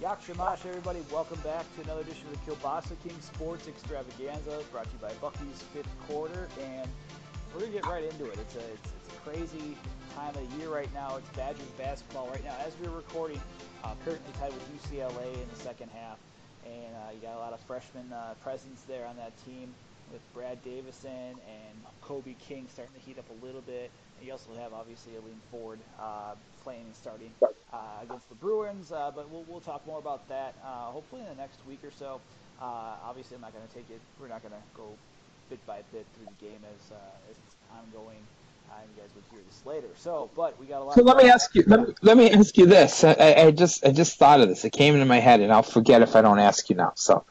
Yak Shamash, everybody. Welcome back to another edition of the Kielbasa King Sports Extravaganza, brought to you by Bucky's Fifth Quarter. And we're going to get right into it. It's a, it's, it's, a crazy time of year right now. It's Badgers basketball right now. As we're recording, uh, currently tied with UCLA in the second half. And uh, you got a lot of freshman uh, presence there on that team with Brad Davison and Kobe King starting to heat up a little bit. And you also have obviously Aleem Ford uh, playing and starting against the Bruins, uh, but we'll, we'll talk more about that uh, hopefully in the next week or so. Uh, obviously, I'm not going to take it. We're not going to go bit by bit through the game as uh, as it's ongoing. Uh, you guys would hear this later. So, but we got a lot. So let me ask you. Let me, let me ask you this. I, I just I just thought of this. It came into my head, and I'll forget if I don't ask you now. So,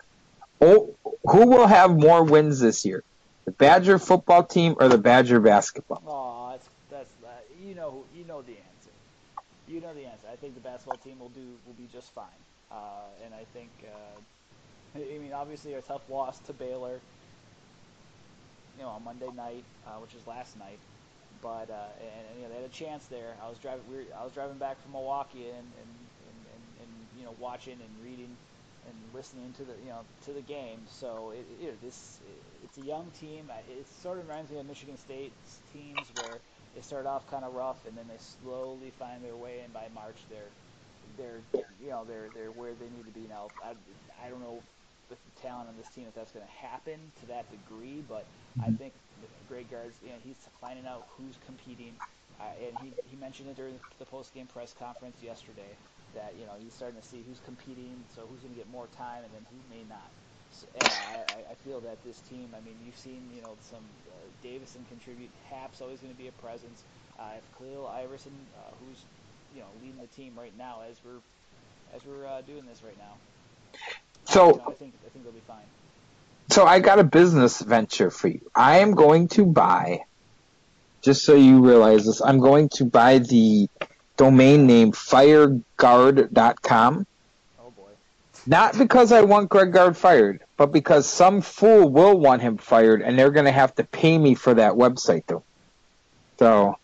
oh, who will have more wins this year? The Badger football team or the Badger basketball? Oh, that's that's uh, you know you know the answer. You know the answer. I think the basketball team will do will be just fine. Uh, and I think uh, I mean obviously a tough loss to Baylor. You know on Monday night, uh, which is last night, but uh, and, and you know they had a chance there. I was driving we were, I was driving back from Milwaukee and and, and, and, and you know watching and reading and listening to the you know to the game. So it, it, this it's a young team. It sort of reminds me of Michigan State's teams where they start off kind of rough and then they slowly find their way. And by March, they're they're you know they're they're where they need to be now. I, I don't know with the talent on this team if that's going to happen to that degree, but I think Greg Gard's you know he's finding out who's competing. Uh, and he, he mentioned it during the post game press conference yesterday that you know he's starting to see who's competing, so who's going to get more time, and then who may not. So, and I, I feel that this team. I mean, you've seen you know some uh, Davison contribute. Happ's always going to be a presence. Uh, if Khalil Iverson, uh, who's you know leading the team right now as we're as we're uh, doing this right now. So you know, I think I think they'll be fine. So I got a business venture for you. I am going to buy, just so you realize this, I'm going to buy the domain name firegard.com. Boy. Not because I want Greg Gard fired, but because some fool will want him fired, and they're going to have to pay me for that website, though. So,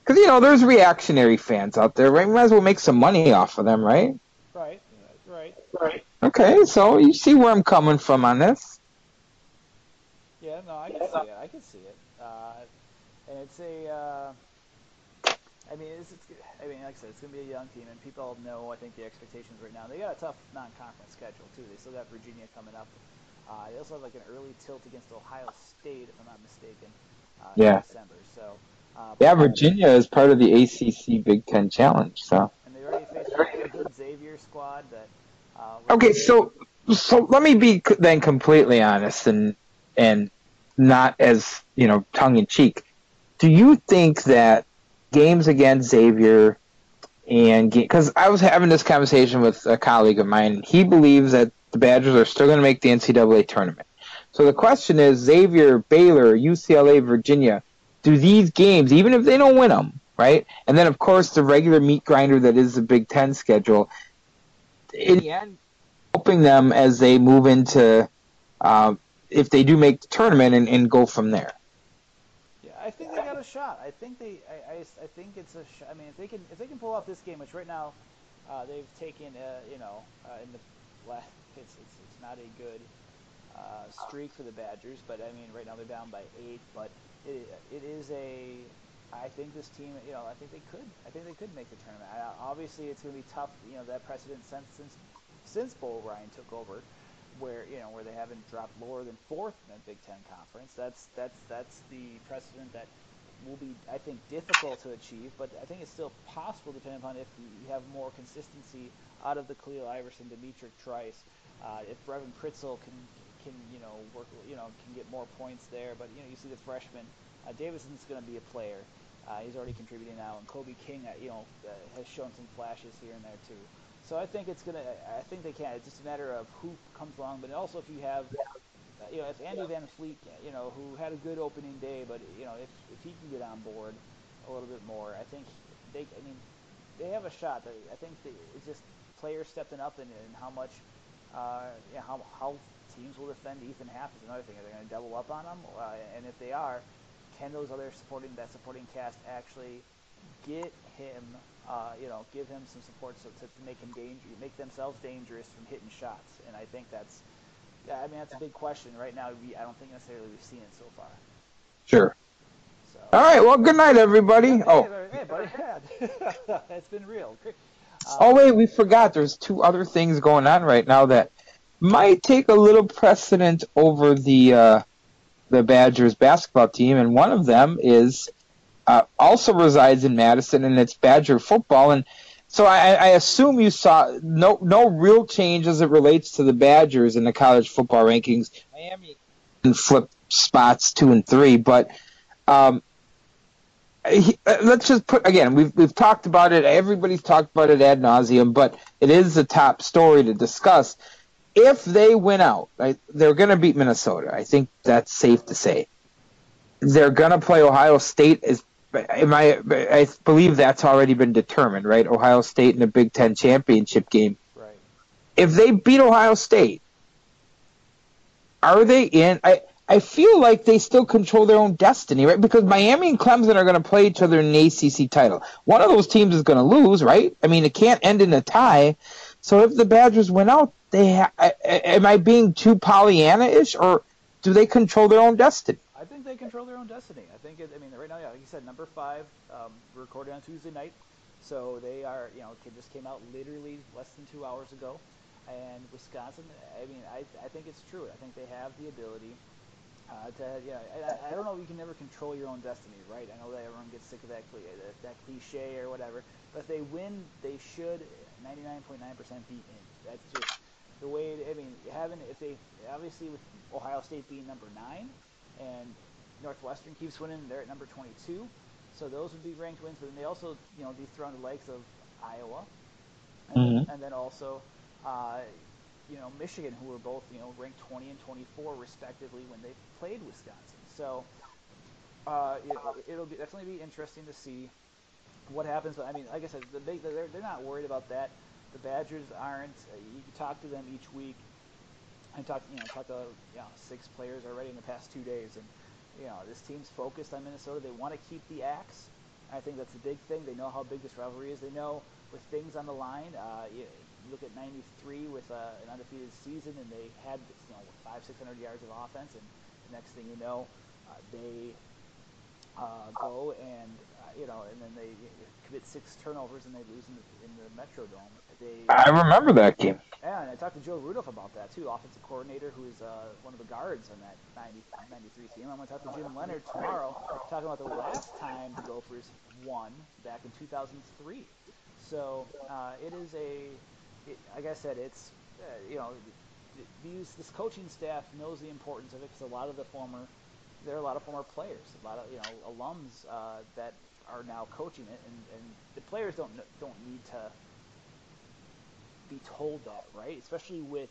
because you know, there's reactionary fans out there, right? Might as well make some money off of them, right? Right. Right. Right. Okay, so you see where I'm coming from on this. Yeah, no, I can see it. I can see it. Uh, and it's a. Uh, I mean, it's, it's, I mean, like I said, it's going to be a young team, and people know, I think, the expectations right now. They got a tough non-conference schedule too. They still got Virginia coming up. Uh, they also have like an early tilt against Ohio State, if I'm not mistaken. Uh, yeah. In December. So. Uh, yeah, Virginia is part of the ACC Big Ten Challenge. So. And they already faced a good Xavier squad that. Uh, okay, so so let me be then completely honest and and not as you know tongue in cheek. Do you think that games against Xavier and because I was having this conversation with a colleague of mine. He believes that the Badgers are still going to make the NCAA tournament. So the question is, Xavier, Baylor, UCLA, Virginia, do these games, even if they don't win them, right? And then of course the regular meat grinder that is the Big Ten schedule. In the end, helping them as they move into uh, if they do make the tournament and, and go from there. I think they got a shot. I think they. I, I, I think it's a. Sh- I mean, if they can if they can pull off this game, which right now uh, they've taken, uh, you know, uh, in the last, it's, it's it's not a good uh, streak for the Badgers, but I mean, right now they're down by eight. But it it is a. I think this team, you know, I think they could. I think they could make the tournament. I, obviously, it's going to be tough. You know, that precedent since since since Bo Ryan took over where you know where they haven't dropped lower than fourth in the Big Ten conference. That's that's that's the precedent that will be I think difficult to achieve, but I think it's still possible depending upon if you have more consistency out of the Khalil Iverson, D'Mitrik Trice, uh, if Brevin Pritzl can can you know work you know can get more points there. But you know you see the freshman uh, Davison's going to be a player. Uh, he's already contributing now, and Kobe King, uh, you know, uh, has shown some flashes here and there too. So I think it's gonna. I think they can. It's just a matter of who comes along, but also if you have, you know, if Andy Van Vliet, you know, who had a good opening day, but you know, if if he can get on board a little bit more, I think they. I mean, they have a shot. I think they, it's just players stepping up and, and how much, uh, you know, how how teams will defend Ethan Happ is another thing. Are they going to double up on him? Uh, and if they are, can those other supporting that supporting cast actually get him, uh, you know, give him some support so to, to make him danger, make themselves dangerous from hitting shots. And I think that's, yeah, I mean, that's a big question right now. We, I don't think necessarily we've seen it so far. Sure. So. All right. Well, good night, everybody. Hey, oh, hey, buddy. it's been real. Um, oh wait, we forgot. There's two other things going on right now that might take a little precedent over the uh, the Badgers basketball team, and one of them is uh, also resides in Madison, and it's Badger football. And so I, I assume you saw no no real change as it relates to the Badgers in the college football rankings. Miami flip spots two and three, but um, he, uh, let's just put again. We've we've talked about it. Everybody's talked about it ad nauseum, but it is a top story to discuss. If they win out, right, they're going to beat Minnesota. I think that's safe to say. They're going to play Ohio State. Is am I? I believe that's already been determined, right? Ohio State in the Big Ten championship game. Right. If they beat Ohio State, are they in? I I feel like they still control their own destiny, right? Because Miami and Clemson are going to play each other in the ACC title. One of those teams is going to lose, right? I mean, it can't end in a tie. So if the Badgers win out, they ha- i am I being too Pollyanna-ish, or do they control their own destiny? They control their own destiny. I think, it, I mean, right now, yeah, like you said, number five, um, recorded on Tuesday night, so they are, you know, it just came out literally less than two hours ago. And Wisconsin, I mean, I, I think it's true. I think they have the ability uh, to, yeah, I, I don't know. You can never control your own destiny, right? I know that everyone gets sick of that that, that cliche or whatever. But if they win, they should 99.9% be in. That's just the way. It, I mean, having if they obviously with Ohio State being number nine, and Northwestern keeps winning, they're at number 22. So those would be ranked wins. But then they also, you know, dethrone the likes of Iowa, and, mm-hmm. and then also. Uh, you know, Michigan, who were both, you know, ranked 20 and 24 respectively when they played Wisconsin. So uh, it, will be, definitely be interesting to see what happens. But I mean, like I said, the big, they're, they're not worried about that. The Badgers aren't. Uh, you talk to them each week. I talked, you know, talked to you know, six players already in the past two days, and you know, this team's focused on Minnesota. They want to keep the axe. I think that's a big thing. They know how big this rivalry is. They know with things on the line. Uh, you, look at '93 with uh, an undefeated season, and they had you know five, six hundred yards of offense, and the next thing you know, uh, they uh, go and uh, you know, and then they commit six turnovers and they lose in the, in the Metrodome. They, I remember that game. Yeah, and I talked to Joe Rudolph about that too, offensive coordinator who is uh, one of the guards on that 90, 93 team. I'm going to talk to Jim Leonhard tomorrow, talking about the last time the Gophers won back in 2003. So uh, it is a, it, like I said, it's uh, you know these this coaching staff knows the importance of it because a lot of the former there are a lot of former players, a lot of you know alums uh, that are now coaching it, and, and the players don't don't need to be told that, right? Especially with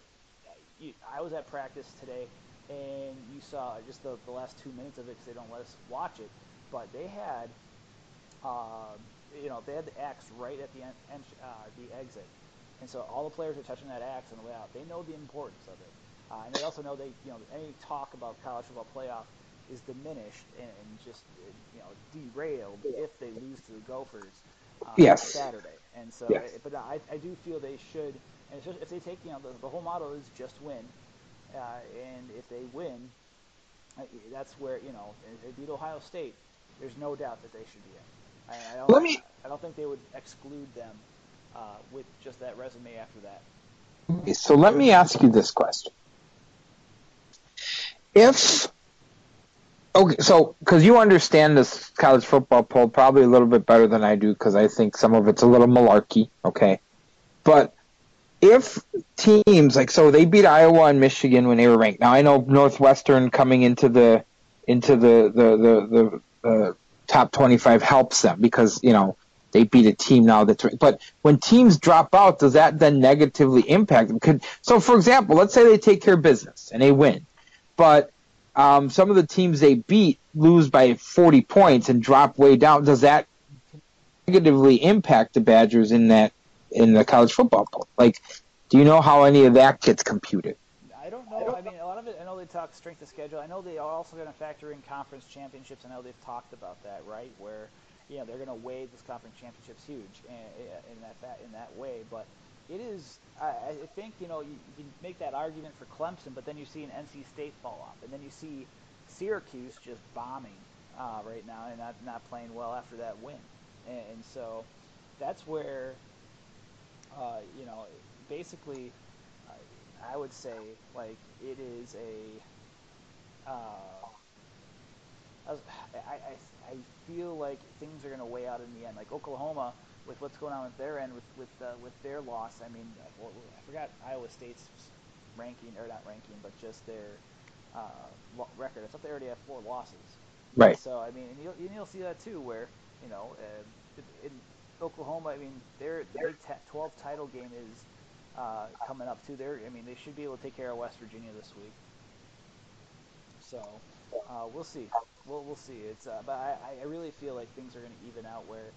you, I was at practice today, and you saw just the, the last two minutes of it because they don't let us watch it, but they had. Uh, you know, they had the axe right at the end, uh, the exit, and so all the players are touching that axe on the way out. They know the importance of it, uh, and they also know they, you know, any talk about college football playoff is diminished and, just, you know, derailed if they lose to the Gophers uh, yes. Saturday. And so, yes. but I, I do feel they should, and if they take, you know, the, the whole motto is just win, uh, and if they win, that's where you know, they beat Ohio State, there's no doubt that they should be in. I, I don't, Let me. I don't think they would exclude them uh, with just that resume after that. Okay, so let me ask you this question: If okay, so because you understand this college football poll probably a little bit better than I do, because I think some of it's a little malarkey. Okay, but if teams like so they beat Iowa and Michigan when they were ranked. Now I know Northwestern coming into the into the the the, the uh, top 25 helps them because, you know, they beat a team now that's but when teams drop out, does that then negatively impact them? Could so for example, let's say they take care of business and they win, but um, some of the teams they beat lose by 40 points and drop way down. Does that negatively impact the Badgers in that in the college football? Like, do you know how any of that gets computed? I don't know. I mean, a lot of it. I know they talk strength of schedule. I know they are also going to factor in conference championships. I know they've talked about that, right? Where you know they're going to weigh this conference championship's huge in, in that in that way. But it is, I, I think you know you, you can make that argument for Clemson, but then you see an NC State fall off, and then you see Syracuse just bombing uh, right now and not not playing well after that win, and, and so that's where uh, you know basically I would say like it is a. Uh, I, I, I feel like things are going to weigh out in the end. Like Oklahoma, with what's going on with their end, with with uh, with their loss. I mean, I forgot Iowa State's ranking or not ranking, but just their uh, record. I thought they already have four losses. Right. So I mean, and you'll, you'll see that too, where you know, uh, in Oklahoma, I mean, their their 12 title game is uh, coming up too. There, I mean, they should be able to take care of West Virginia this week. So uh, we'll see. We'll we'll see. It's uh, but I, I really feel like things are going to even out where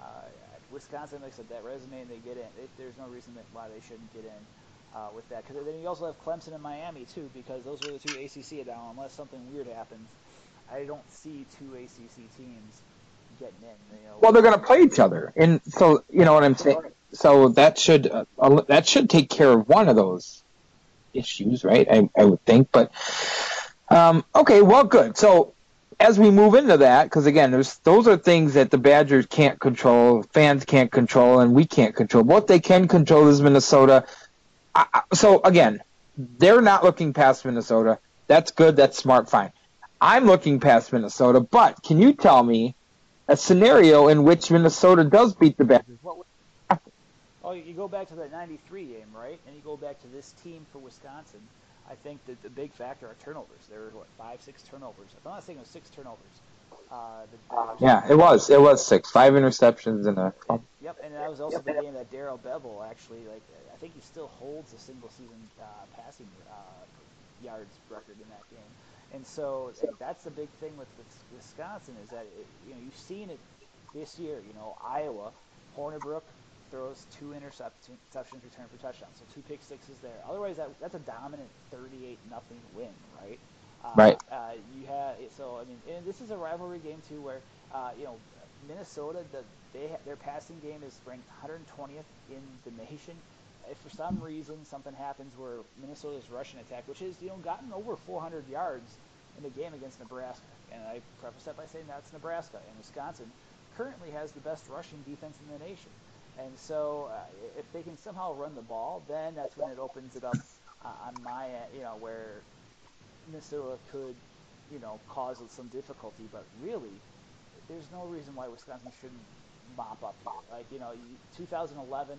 uh, Wisconsin, like I said, that resume and they get in. There's no reason that why they shouldn't get in. Uh, with that, because then you also have Clemson and Miami too, because those are the two ACC now. Unless something weird happens, I don't see two ACC teams getting in. You know, well, they're going to play each other, and so you know what I'm saying. So that should uh, that should take care of one of those issues, right? I, I would think, but um, okay, well, good. So as we move into that, because again, there's those are things that the Badgers can't control, fans can't control, and we can't control. What they can control is Minnesota. I, so again, they're not looking past Minnesota. That's good. That's smart. Fine. I'm looking past Minnesota, but can you tell me a scenario in which Minnesota does beat the Badgers? Oh, you go back to that '93 game, right? And you go back to this team for Wisconsin. I think that the big factor are turnovers. There were what five, six turnovers. If I'm not saying it was six turnovers. Uh, the, yeah, it was. It was six, five interceptions and a. Yep, and that was also the game that Darrell Bevell actually like. I think he still holds a single season uh, passing uh, yards record in that game. And so that's the big thing with, with Wisconsin is that it, you know you've seen it this year. You know Iowa, Hornibrook, throws, two interceptions, return for touchdowns. So two pick sixes there. Otherwise, that, that's a dominant 38 nothing win, right? Uh, right. Uh, you have so I mean, and this is a rivalry game too, where uh, you know Minnesota, the, they their passing game is ranked 120th in the nation. If for some reason something happens where Minnesota's rushing attack, which has you know gotten over 400 yards in the game against Nebraska, and I preface that by saying that's Nebraska and Wisconsin currently has the best rushing defense in the nation. And so, uh, if they can somehow run the ball, then that's when it opens it up uh, on my end, you know, where Minnesota could, you know, cause some difficulty. But really, there's no reason why Wisconsin shouldn't mop up here. Like, you know, 2011,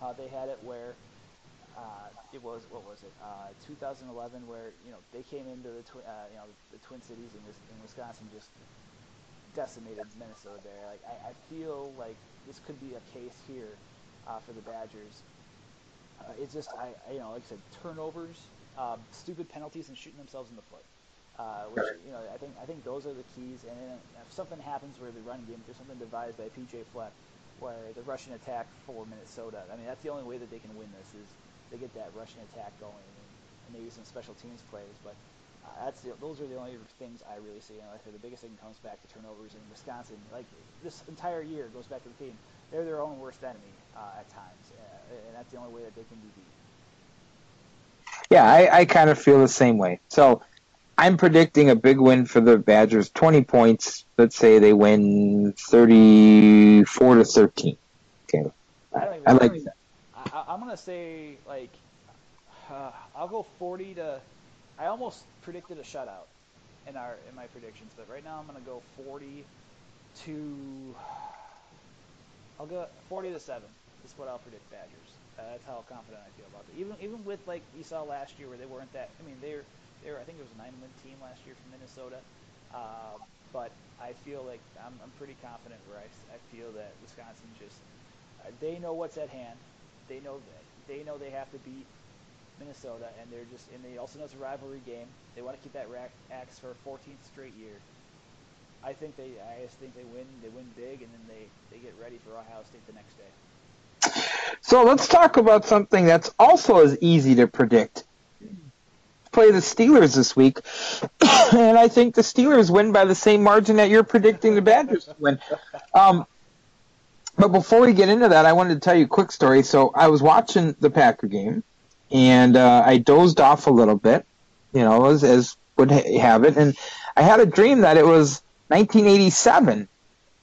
uh, they had it where uh, it was what was it? Uh, 2011, where you know they came into the twi- uh, you know the Twin Cities in, in Wisconsin, just decimated Minnesota there. Like I, I feel like this could be a case here uh, for the Badgers. Uh, it's just I, I, you know like I said turnovers, um, stupid penalties, and shooting themselves in the foot. Uh, which you know I think I think those are the keys. And then if something happens where the running game, there's something devised by PJ Fleck, where the rushing attack for Minnesota. I mean that's the only way that they can win this is they get that rushing attack going and maybe some special teams plays. But uh, that's the, those are the only things I really see. And like I said, the biggest thing comes back to turnovers in Wisconsin. Like this entire year goes back to the team. They're their own worst enemy uh, at times, uh, and that's the only way that they can be beat. Yeah, I, I kind of feel the same way. So I'm predicting a big win for the Badgers, 20 points. Let's say they win 34 to 13. Okay, I, I like that. I, am gonna say like uh, I'll go 40 to I almost predicted a shutout in our in my predictions, but right now I'm going to go 40 to. I'll go 40 to seven. Is what I'll predict Badgers. Uh, that's how confident I feel about it. Even even with like you saw last year where they weren't that. I mean they're they're I think it was a nine win team last year from Minnesota. Uh, but I feel like I'm, I'm pretty confident where I, I feel that Wisconsin just uh, they know what's at hand. They know that they know they have to beat Minnesota, and they're just and they also know it's a rivalry game. They want to keep that rack axe for a 14th straight year. I think they I just think they win they win big, and then they they get ready for Ohio State the next day. So let's talk about something that's also as easy to predict. play the Steelers this week, and I think the Steelers win by the same margin that you're predicting the Badgers win. Um, but before we get into that, I wanted to tell you a quick story. So I was watching the Packer game, and uh, I dozed off a little bit, you know, as, as would ha- have it, and I had a dream that it was 1987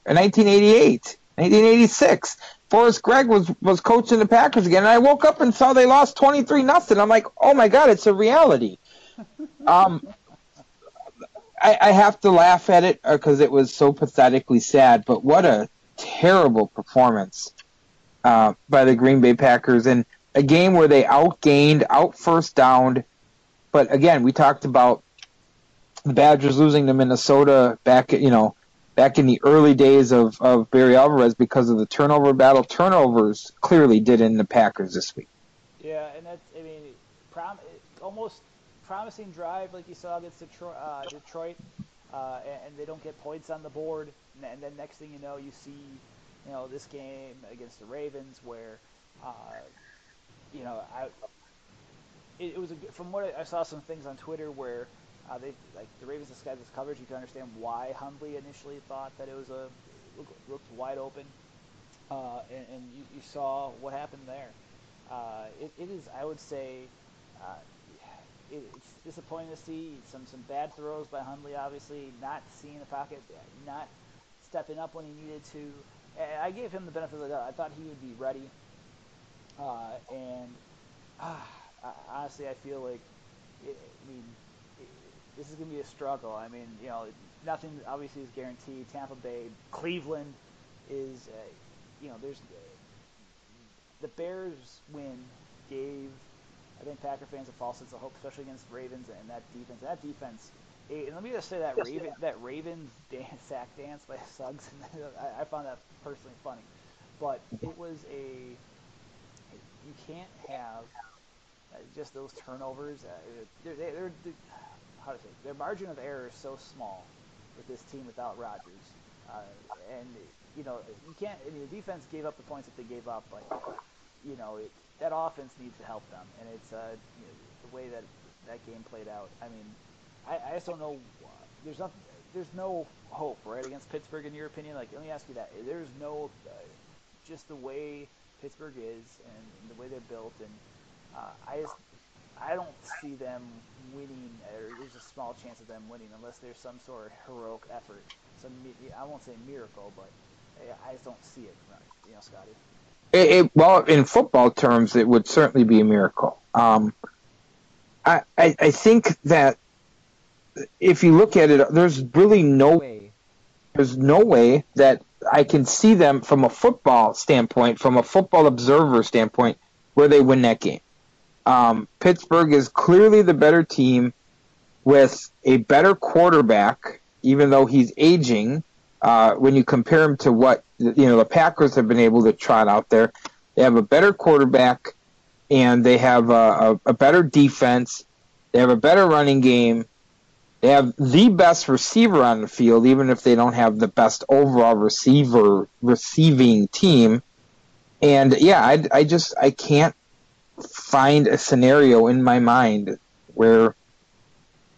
or 1988, 1986. Forrest Gregg was was coaching the Packers again, and I woke up and saw they lost 23 nothing. I'm like, oh my god, it's a reality. Um, I, I have to laugh at it because it was so pathetically sad. But what a terrible performance uh, by the Green Bay Packers in a game where they outgained, out first downed. But again, we talked about the Badgers losing to Minnesota back, you know, back in the early days of, of Barry Alvarez because of the turnover battle. Turnovers clearly did in the Packers this week. Yeah, and that's, I mean, prom- almost promising drive like you saw against Detroit, uh, Detroit uh, and, and, they don't get points on the board. And, and, then next thing you know, you see, you know, this game against the Ravens where, uh, you know, I, it, it was a, from what I, I saw some things on Twitter where uh, they like the Ravens disguised this coverage. You can understand why Hundley initially thought that it was a looked, looked wide open, uh, and, and you, you, saw what happened there. Uh, it, it is, I would say, uh, it, it's disappointing to see some some bad throws by Hundley. Obviously, not seeing the pocket, not stepping up when he needed to. I gave him the benefit of the doubt. I thought he would be ready, uh, and ah, honestly, I feel like, it, I mean, it, this is going to be a struggle. I mean, you know, nothing obviously is guaranteed. Tampa Bay, Cleveland is, uh, you know, there's the Bears win gave I think Packer fans a false sense of hope, especially against Ravens and that defense. That defense. And let me just say that Raven, that Ravens dance, sack dance by Suggs. I, I found that personally funny, but it was a. You can't have uh, just those turnovers. Uh, they're, they're, they're, how to say their margin of error is so small with this team without Rodgers, uh, and you know you can't. I mean, the defense gave up the points that they gave up, but you know it, that offense needs to help them, and it's uh, you know, the way that that game played out. I mean, I, I just don't know. There's not. There's no hope, right, against Pittsburgh, in your opinion. Like, let me ask you that. There's no, uh, just the way Pittsburgh is and, and the way they're built, and uh, I just, I don't see them winning, or there's a small chance of them winning unless there's some sort of heroic effort. Some, I won't say miracle, but I just don't see it, you know, Scotty. It, it, well, in football terms, it would certainly be a miracle. Um, I, I, I think that if you look at it, there's really no way. There's no way that I can see them from a football standpoint, from a football observer standpoint, where they win that game. Um, Pittsburgh is clearly the better team with a better quarterback, even though he's aging. Uh, when you compare him to what you know the Packers have been able to trot out there, they have a better quarterback and they have a, a, a better defense. They have a better running game. They have the best receiver on the field, even if they don't have the best overall receiver receiving team. And yeah, I, I just I can't find a scenario in my mind where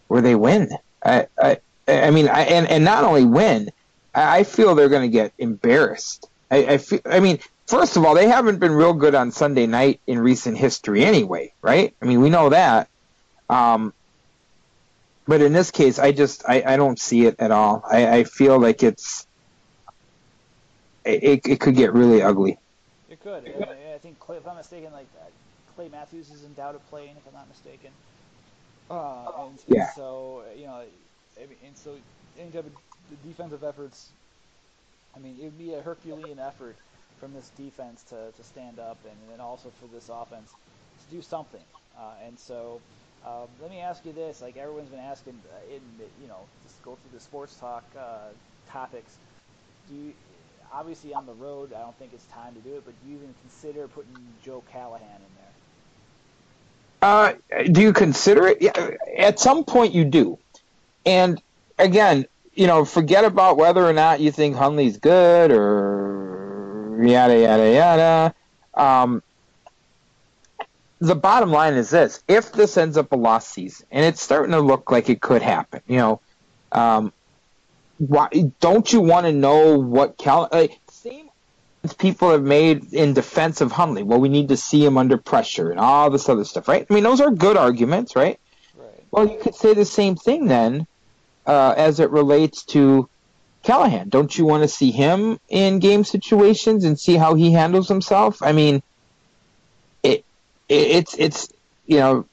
where they win. I I, I mean, I, and and not only win, I feel they're going to get embarrassed. I, I feel. I mean, first of all, they haven't been real good on Sunday night in recent history, anyway. Right? I mean, we know that. Um, but in this case, I just I, I don't see it at all. I, I feel like it's it, it could get really ugly. It could. I, I think Clay, if I'm mistaken, like uh, Clay Matthews is in doubt of playing, if I'm not mistaken. Uh, and, yeah. so you know, and so any type of the defensive efforts. I mean, it would be a Herculean effort from this defense to, to stand up, and then also for this offense to do something. Uh, and so, um, let me ask you this: like everyone's been asking, uh, in you know, just go through the sports talk uh, topics. Do you, obviously on the road, I don't think it's time to do it, but do you even consider putting Joe Callahan in there? Uh, do you consider it? Yeah, at some point you do. And again, you know, forget about whether or not you think Hundley's good or yada yada yada. Um, the bottom line is this: if this ends up a lost season, and it's starting to look like it could happen, you know, um, why don't you want to know what Cal? Like, same people have made in defense of Hundley. Well, we need to see him under pressure and all this other stuff, right? I mean, those are good arguments, right? Right. Well, you could say the same thing then, uh, as it relates to Callahan. Don't you want to see him in game situations and see how he handles himself? I mean, it's it's you know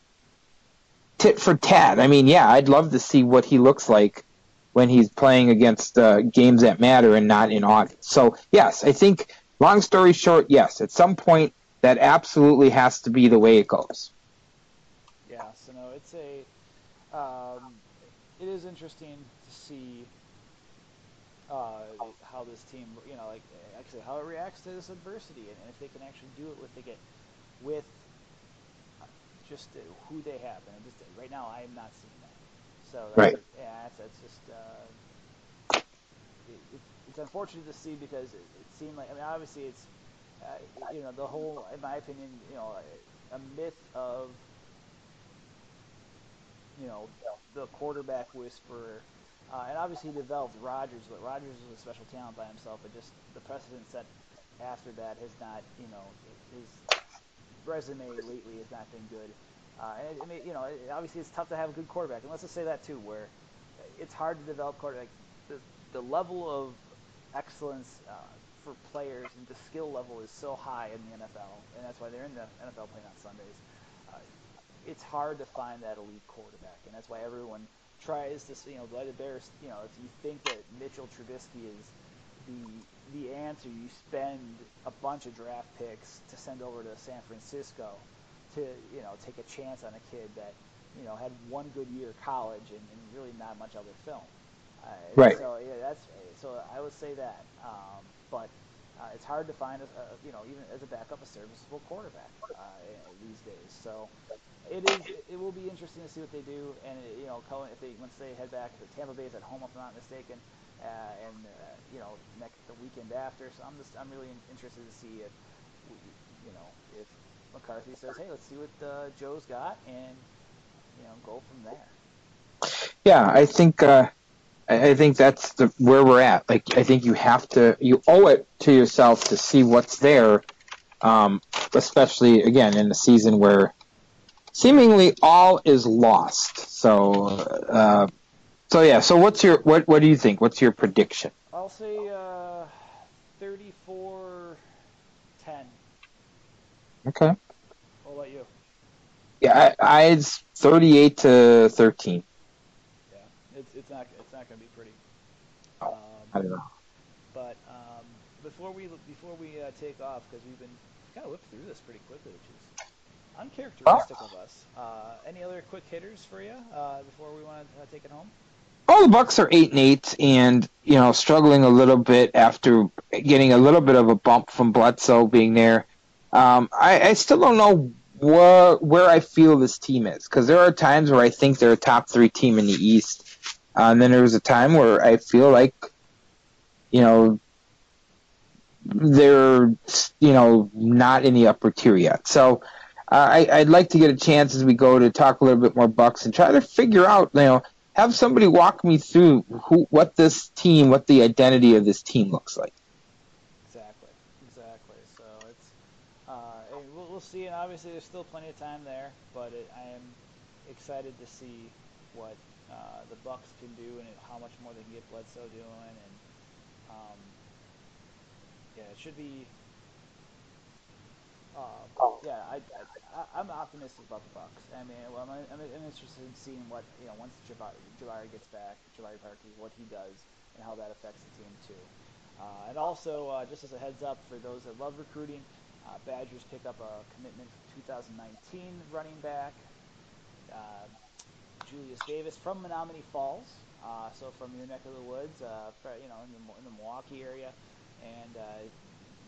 tit for tat. I mean, yeah, I'd love to see what he looks like when he's playing against uh, games that matter and not in August. So yes, I think long story short, yes, at some point that absolutely has to be the way it goes. Yeah. So no, it's a um, it is interesting to see uh, how this team, you know, like actually how it reacts to this adversity, and, and if they can actually do it with they get with just who they have. And just right now, I am not seeing that. So that's, right. yeah, that's, that's just uh, it, it, it's unfortunate to see because it, it seemed like I mean obviously it's uh, you know the whole in my opinion you know a myth of you know the quarterback whisperer. Uh, and obviously he developed Rodgers, but Rodgers was a special talent by himself. But just the precedent set after that has not, you know, his resume lately has not been good. Uh, and I mean, you know, obviously it's tough to have a good quarterback, and let's just say that too, where it's hard to develop quarterback. The, the level of excellence uh, for players and the skill level is so high in the NFL, and that's why they're in the NFL playing on Sundays. Uh, it's hard to find that elite quarterback, and that's why everyone tries to, you know, let it bear. You know, if you think that Mitchell Trubisky is the the answer, you spend a bunch of draft picks to send over to San Francisco to you know take a chance on a kid that you know had one good year of college and, and really not much other film. Uh, right. So yeah, that's so I would say that, um, but uh, it's hard to find a, a, you know even as a backup a serviceable quarterback uh, these days. So it is it will be interesting to see what they do and you know if they once they head back to Tampa Bay is at home if I'm not mistaken. Uh, and uh, you know next the weekend after. So I'm just I'm really interested to see if you know if McCarthy says, hey, let's see what uh, Joe's got, and you know, go from there. Yeah, I think uh, I think that's the where we're at. Like, I think you have to, you owe it to yourself to see what's there, um, especially again in a season where seemingly all is lost. So, uh, so yeah. So, what's your what? What do you think? What's your prediction? I'll say uh, 34 10. Okay. What about you? Yeah, I, I it's 38 to 13. Yeah, it's it's not it's not going to be pretty. Um, I don't know. But um, before we before we uh, take off, because we've been kind of whipped through this pretty quickly, which is uncharacteristic oh. of us. Uh, any other quick hitters for you uh, before we want to uh, take it home? Well, the Bucks are eight and eight, and you know struggling a little bit after getting a little bit of a bump from Bledsoe being there. Um, I, I still don't know where where I feel this team is because there are times where I think they're a top three team in the East, uh, and then there was a time where I feel like, you know, they're you know not in the upper tier yet. So uh, I, I'd like to get a chance as we go to talk a little bit more Bucks and try to figure out you know have somebody walk me through who what this team what the identity of this team looks like. Exactly, exactly. So it's uh, we'll, we'll see. And obviously, there's still plenty of time there, but it, I am excited to see what uh, the Bucks can do and how much more they can get Bledsoe doing. And um, yeah, it should be. Uh, yeah, I, I, am optimistic about the Bucks. I mean, well, I'm, I'm, I'm, interested in seeing what you know once Jabari gets back, Jabari Parker, what he does and how that affects the team too. Uh, and also, uh, just as a heads up for those that love recruiting, uh, Badgers pick up a commitment for 2019 running back, uh, Julius Davis from Menomonee Falls, uh, so from your neck of the woods, uh, you know, in the, in the Milwaukee area, and uh,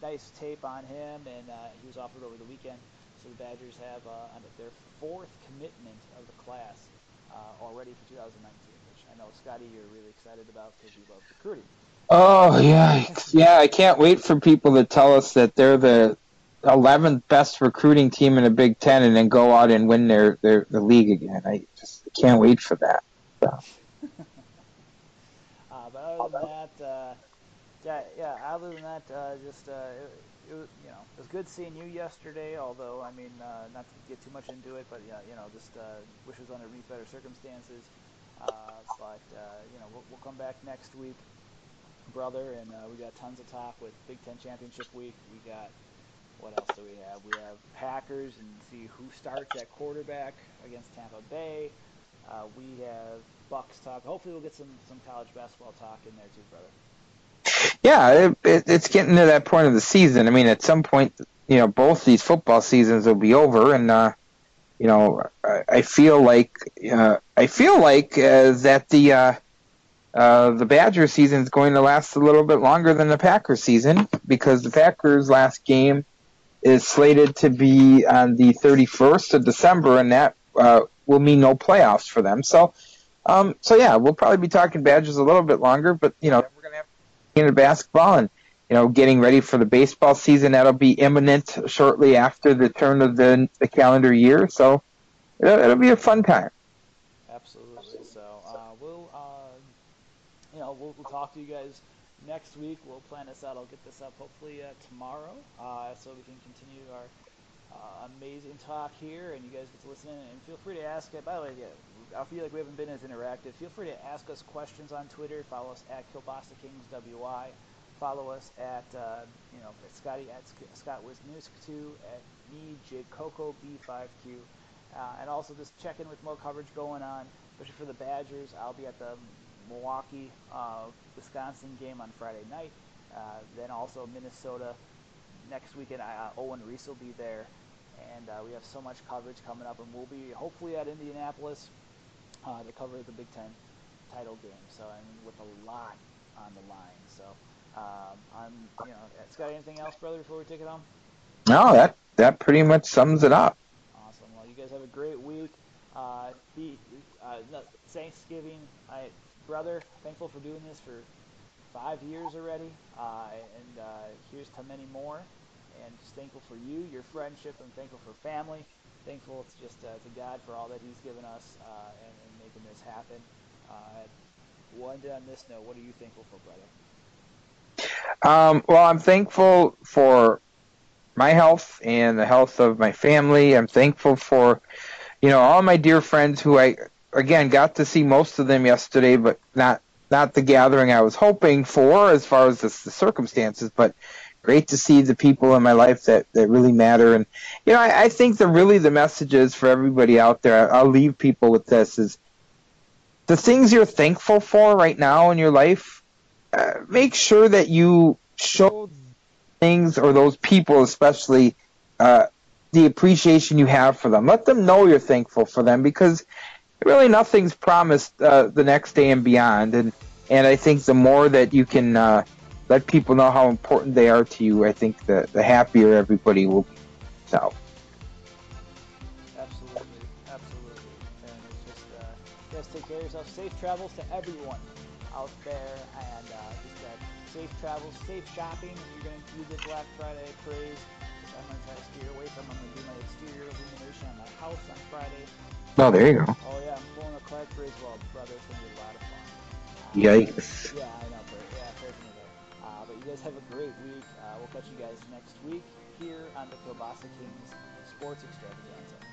nice tape on him, and uh, he was offered over the weekend. So the Badgers have uh, their fourth commitment of the class uh, already for 2019, which I know Scotty you're really excited about because you love recruiting. Oh yeah, yeah! I can't wait for people to tell us that they're the 11th best recruiting team in the Big Ten and then go out and win their, their the league again. I just can't wait for that. So. uh, but other than that, uh, yeah, yeah. Other than that, uh, just uh, it, it was, you know, it was good seeing you yesterday. Although, I mean, uh, not to get too much into it, but yeah, you know, just uh, wishes on a better circumstances. Uh, but uh, you know, we'll, we'll come back next week, brother, and uh, we got tons of talk with Big Ten Championship week. We got what else do we have? We have Packers and see who starts at quarterback against Tampa Bay. Uh, we have Bucks talk. Hopefully, we'll get some some college basketball talk in there too, brother. Yeah, it, it, it's getting to that point of the season. I mean, at some point, you know, both these football seasons will be over, and uh, you know, I, I feel like uh, I feel like uh, that the uh, uh, the Badger season is going to last a little bit longer than the Packers season because the Packers' last game is slated to be on the 31st of December, and that uh, will mean no playoffs for them. So, um, so yeah, we'll probably be talking Badgers a little bit longer, but you know, we're going to have into basketball and you know, getting ready for the baseball season. That'll be imminent shortly after the turn of the, the calendar year. So it'll, it'll be a fun time. Absolutely. So uh, we'll, uh, you know, we'll, we'll talk to you guys next week. We'll plan this out. I'll get this up hopefully uh, tomorrow, uh, so we can continue our uh, amazing talk here, and you guys get to listen in. And feel free to ask. By the way, yeah, I feel like we haven't been as interactive. Feel free to ask us questions on Twitter. Follow us at Kielbasa Kings WI. Follow us at uh, you know at Scotty at Scott Wisniewski at me Coco B5Q. Uh, and also just check in with more coverage going on, especially for the Badgers. I'll be at the Milwaukee, uh, Wisconsin game on Friday night. Uh, then also Minnesota next weekend. Uh, Owen Riese will be there, and uh, we have so much coverage coming up, and we'll be hopefully at Indianapolis uh, to cover the Big Ten title game. So I mean, with a lot on the line. So um, I'm, you know, Scott, anything else, brother, before we take it home? No, that that pretty much sums it up. Awesome. Well, you guys have a great week. Uh, be, uh, Thanksgiving, I brother, thankful for doing this for five years already, uh, and uh, here's to many more. And just thankful for you, your friendship. I'm thankful for family. Thankful it's just uh, to God for all that He's given us uh, and, making this happen. Uh, on this note. What are you thankful for, brother? Um, well, I'm thankful for my health and the health of my family. I'm thankful for, you know, all my dear friends who I again got to see most of them yesterday, but not not the gathering I was hoping for as far as the, the circumstances. But great to see the people in my life that that really matter. And you know, I, I think the really the message is for everybody out there. I'll leave people with this: is the things you're thankful for right now in your life. Uh, make sure that you show things or those people, especially. Uh, the appreciation you have for them. Let them know you're thankful for them because really nothing's promised uh, the next day and beyond. And and I think the more that you can uh, let people know how important they are to you, I think the the happier everybody will be. So. Uh, just take care of yourself. Safe travels to everyone out there, and uh, just uh, safe travels, safe shopping. If you're going to do it Black Friday praise, I'm going to try to steer away from. I'm going to do my exterior illumination on my house on Friday. Oh, there you go. Oh yeah, I'm pulling a Clark Griswold, brother. It's gonna be a lot of fun. Um, Yikes. Yeah, I know, but yeah. Uh, but you guys have a great week. Uh, we'll catch you guys next week here on the Kielbasa Kings Sports Extravaganza.